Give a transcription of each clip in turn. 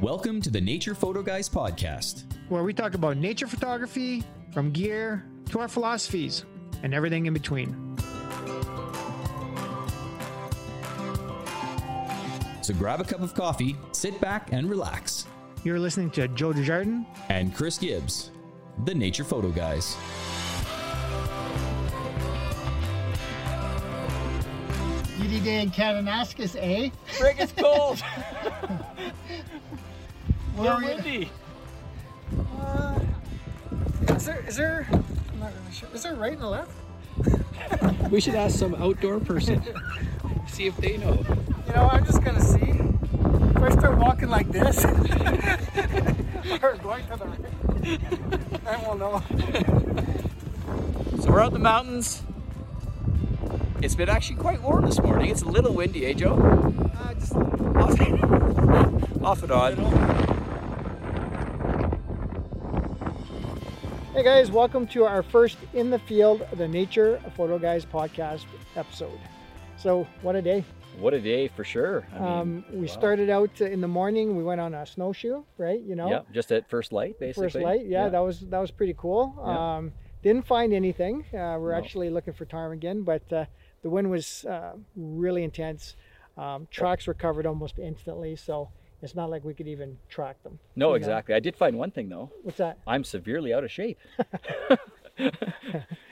Welcome to the Nature Photo Guys podcast. where we talk about nature photography, from gear to our philosophies, and everything in between. So grab a cup of coffee, sit back and relax. You're listening to Joe Desjardins. And Chris Gibbs, the Nature Photo Guys. UD Day in Kananaskis, eh? Frick, it's cold. Where You're we- windy. Uh, Is there, is there, I'm not really sure, is there right and a left? We should ask some outdoor person. See if they know. You know, I'm just gonna see. If I start walking like this, or going to the right, I won't know. So we're out in the mountains. It's been actually quite warm this morning. It's a little windy, eh, Joe? Uh, just Off, off and on. Hey guys, welcome to our first in the field, the Nature Photo Guys podcast episode. So, what a day! What a day for sure. I mean, Um, we wow. started out in the morning. We went on a snowshoe, right? You know, Yeah, just at first light, basically. first light. Yeah, that was that was pretty cool. Yeah. Um, didn't find anything. Uh, we're No. actually looking for ptarmigan, but uh, the wind was uh, really intense. Um, tracks were covered almost instantly, so it's not like we could even track them. no, you know. exactly. I did find one thing though. What's that? I'm severely out of shape.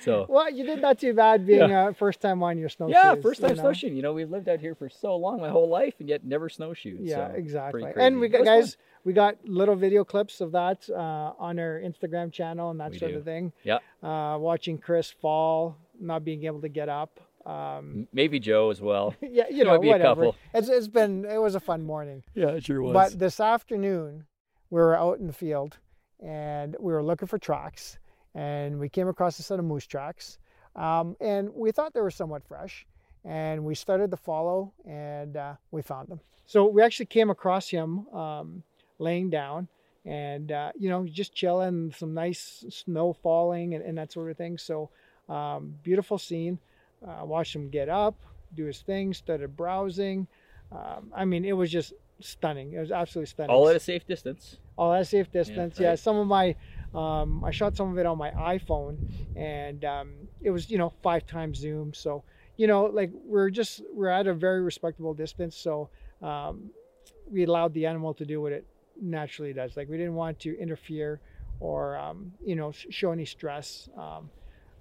so Well, you did not too bad being uh, first time on your snowshoes. yeah, first time you know? snowshoeing. You know, we've lived out here for so long, my whole life, and yet never snowshoed. Yeah, so exactly. And we got guys, we got little video clips of that uh, on our Instagram channel and that We sort do. of thing. Yeah. Uh, watching Chris fall, not being able to get up. Um. Maybe Joe as well. yeah, you know, might be a whatever. couple. It's it's been it was a fun morning. Yeah, it sure was. But this afternoon, we were out in the field and we were looking for tracks, and we came across a set of moose tracks, um, and we thought they were somewhat fresh, and we started to follow, and uh, we found them. So we actually came across him um, laying down. And uh, you know, just chilling, some nice snow falling, and, and that sort of thing. So, um, beautiful scene. Uh, watched him get up, do his thing, started browsing. Um, I mean, it was just stunning. It was absolutely stunning. all at a safe distance. all at a safe distance. Yeah, right. some of my, um, I shot some of it on my iPhone, and um, it was you know five times zoom. So you know, like we're just we're at a very respectable distance. So um, we allowed the animal to do what it naturally does. Like we didn't want to interfere or um, you know show any stress.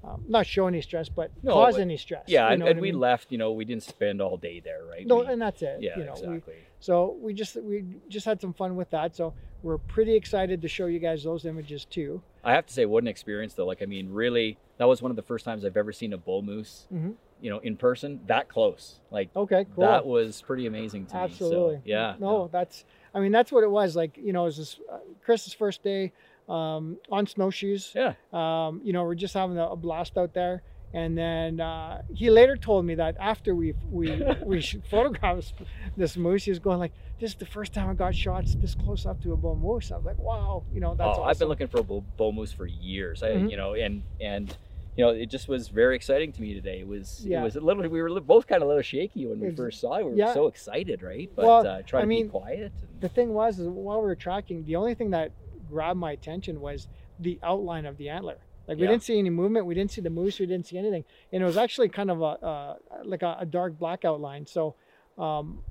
Um, not show any stress, but No, cause but- any stress. Yeah, you and, know and I we mean? left. You know, we didn't spend all day there, right? No, We- and that's it. yeah, you know, we- exactly. so we just we just had some fun with that. So we're pretty excited to show you guys those images too. I have to say, what an experience though. Like, I mean, really, that was one of the first times I've ever seen a bull moose. Mhm. You know, in person, that close. Like Okay, cool. that was pretty amazing to Absolutely. me. So, yeah. No, that's. I mean, that's what it was. Like you know, it was this, uh, Chris's first day um, on snowshoes. Yeah. Um, you know, we're just having a, a blast out there. And then uh, he later told me that after we we we photographed this moose, he was going like, "This is the first time I got shots this close up to a bull moose." I was like, "Wow, you know, that's oh, awesome." I've been looking for a bull, bull moose for years. I, Mhm. you know, and and you know, it just was very exciting to me today. It was Yeah. it was a little. We were both kind of a little shaky when we Ex- first saw it. We were yeah. so excited, right? But Well, uh, trying I to mean, be quiet. And, the thing was is while we were tracking the only thing that grabbed my attention was the outline of the antler. Like we Yeah. didn't see any movement we didn't see the moose we didn't see anything. And it was actually kind of a uh, like a, a dark black outline. So um,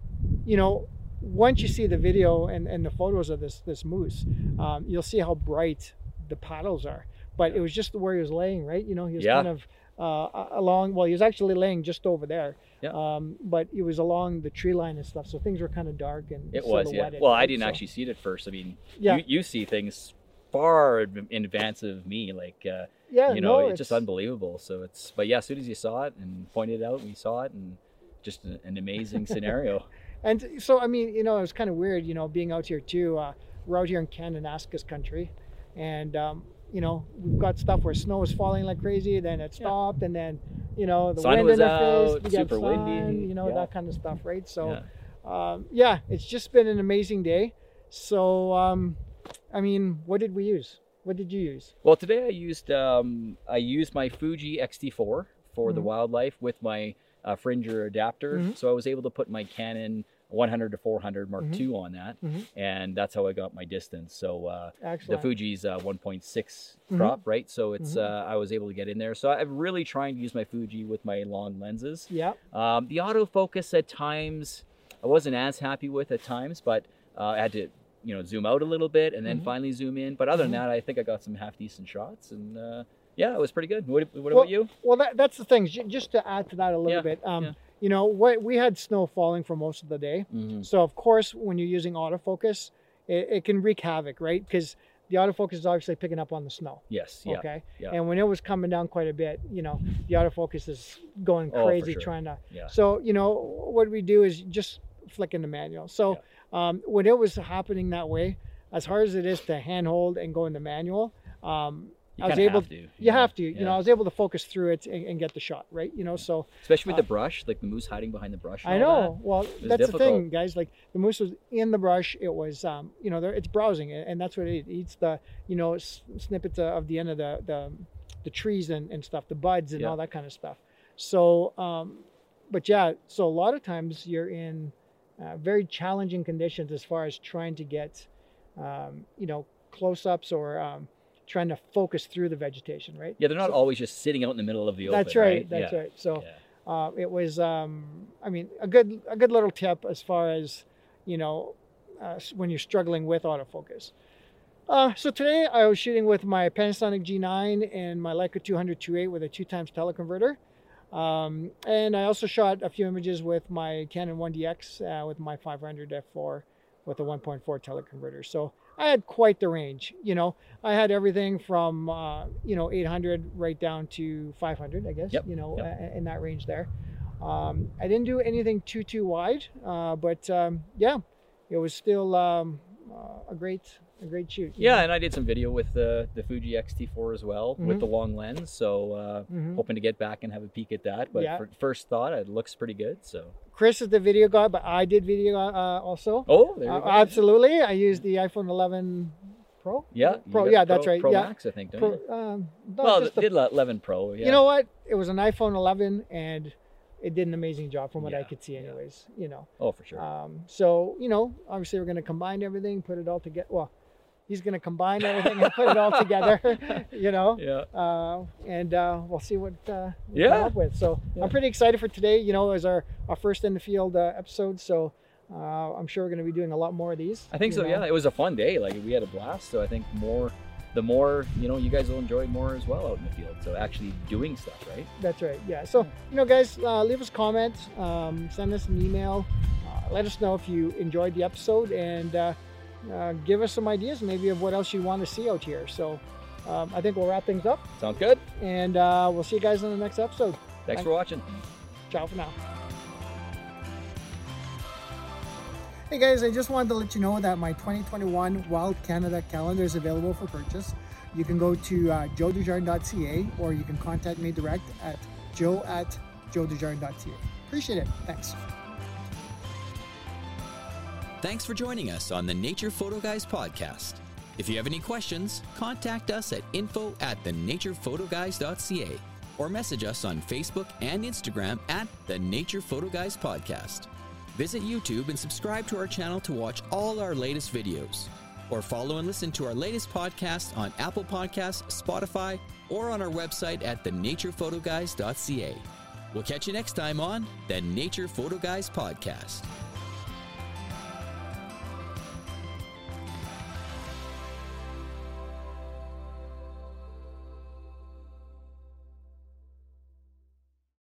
you know once you see the video and, and the photos of this this moose um, you'll see how bright the paddles are. But it was just where he was laying right? You know he was Yeah. kind of uh, along well he was actually laying just over there Yeah. um, but it was along the tree line and stuff so things were kind of dark and it was, yeah. Well, I didn't So- actually see it at first. I mean, Yeah. you, you see things far in advance of me. Like, uh, yeah, you know, no, it's just unbelievable. So it's, but yeah, as soon as you saw it and pointed it out, we saw it, and just an, an amazing scenario. And so, I mean, you know, it was kind of weird, you know, being out here too. Uh, we're out here in Kananaskis country, and um, you know, we've got stuff where snow is falling like crazy, then it Yeah. stopped, and then you know, the Sun wind in the out, face, super sun, windy, you know, yeah. that kind of stuff, right? So, Yeah. um, yeah, it's just been an amazing day. So, um, I mean, what did we use? What did you use? Well, today I used um, I used my Fuji X-T4 for the Mhm. wildlife with my uh, Fringer adapter, Mhm. so I was able to put my Canon 100 to 400 Mark Mhm. II on that, Mhm. and that's how I got my distance. So uh, the Fuji's uh, 1.6 Mhm. crop, right? So it's Mhm. uh, I was able to get in there. So I'm really trying to use my Fuji with my long lenses. Yeah. Um, the autofocus at times I wasn't as happy with at times, but uh, I had to you know zoom out a little bit and then Mhm. finally zoom in. But other than Mhm. that, I think I got some half decent shots, and uh, yeah, it was pretty good. What, what Well, about you? Well, that, that's the thing. Just to add to that a little Yeah, bit, um, yeah. You know, what we had snow falling for most of the day. Mm-hmm. So of course, when you're using autofocus, it, it can wreak havoc, right? Because the autofocus is obviously picking up on the snow. Yes, yeah, Okay. yeah. And when it was coming down quite a bit, you know, the autofocus is going crazy Oh, crazy sure. trying to. yeah. So you know, what we do is just flick in the manual. So um, when it was happening that way, as hard as it is to handhold and go in the manual, um, You I was able. to, you yeah, have to. You know. I was able to focus through it and, and get the shot right. You know, so Especially with uh, the brush, like the moose hiding behind the brush. I know. Well, was that's the thing, difficult. guys. Like the moose was in the brush. It was, um, you know, there it's browsing, and that's what it eats the, you know, snippets of the end of the the, the trees and, and stuff, the buds and Yeah. all that kind of stuff. So, um, but yeah, so a lot of times you're in uh, very challenging conditions as far as trying to get, um, you know, close-ups or um, trying to focus through the vegetation, right? Yeah, they're not So- always just sitting out in the middle of the open. That's right. That's yeah. right. So Yeah. uh, it was um, i mean a good a good little tip as far as you know uh, when you're struggling with autofocus uh, so today i was shooting with my panasonic g9 and my leica 200 2.8 with a two times teleconverter um, and i also shot a few images with my canon 1dx uh, with my 500 f4 with a 1.4 teleconverter so i had quite the range you know i had everything from uh, you know 800 right down to 500 i guess Yep, you know yep. uh, in that range there um, i didn't do anything too too wide uh, but um, yeah it was still um, uh, a great a great shoot Yeah, know? and I did some video with the the Fuji X-T4 as well Mhm. with the long lens. So uh, Mhm. hoping to get back and have a peek at that. But Yeah. for first thought, it looks pretty good. So chris is the video guy but i did video uh, also oh, there you Uh, go. absolutely i used the iphone 11 pro Yeah, pro yeah the that's right Pro yeah Max, I think. Don't pro, you? um, no, Well, the did 11 Pro. Yeah. You know what? It was an iPhone 11, and it did an amazing job from what I could see, yeah. anyways. You know. Oh, for sure. Um, so you know, obviously, we're going to combine everything, put it all together. Well, he's going to combine everything and put it all together. You know. yeah. Uh, and uh, we'll see what uh, we Yeah. come up with. So Yeah. I'm pretty excited for today. You know, as our our first in the field uh, episode. So uh, I'm sure we're going to be doing a lot more of these. I think so. know. Yeah, it was a fun day. Like we had a blast. So I think more, the more you know, you guys will enjoy more as well out in the field. So actually doing stuff, right? That's right. Yeah. So, you know, guys, uh, leave us comments, um, send us an email. Uh, let us know if you enjoyed the episode and uh, give us some ideas maybe of what else you want to see out here. So, um, I think we'll wrap things up Sounds good. and uh, we'll see you guys in the next episode. Thanks for watching. Ciao for now. Hey guys, I just wanted to let you know that my 2021 Wild Canada calendar is available for purchase. You can go to uh, joedesjardins.ca or you can contact me direct at joe at joedesjardins.ca. Appreciate it. Thanks. Thanks for joining us on the Nature Photo Guys podcast. If you have any questions, contact us at info at thenaturePhotoGuys.ca or message us on Facebook and Instagram at the Nature Photo Guys Podcast. Visit YouTube and subscribe to our channel to watch all our latest videos. Or follow and listen to our latest podcast on Apple Podcasts, Spotify, or on our website at thenaturePhotoGuys.ca. We'll catch you next time on the Nature Photo Guys Podcast.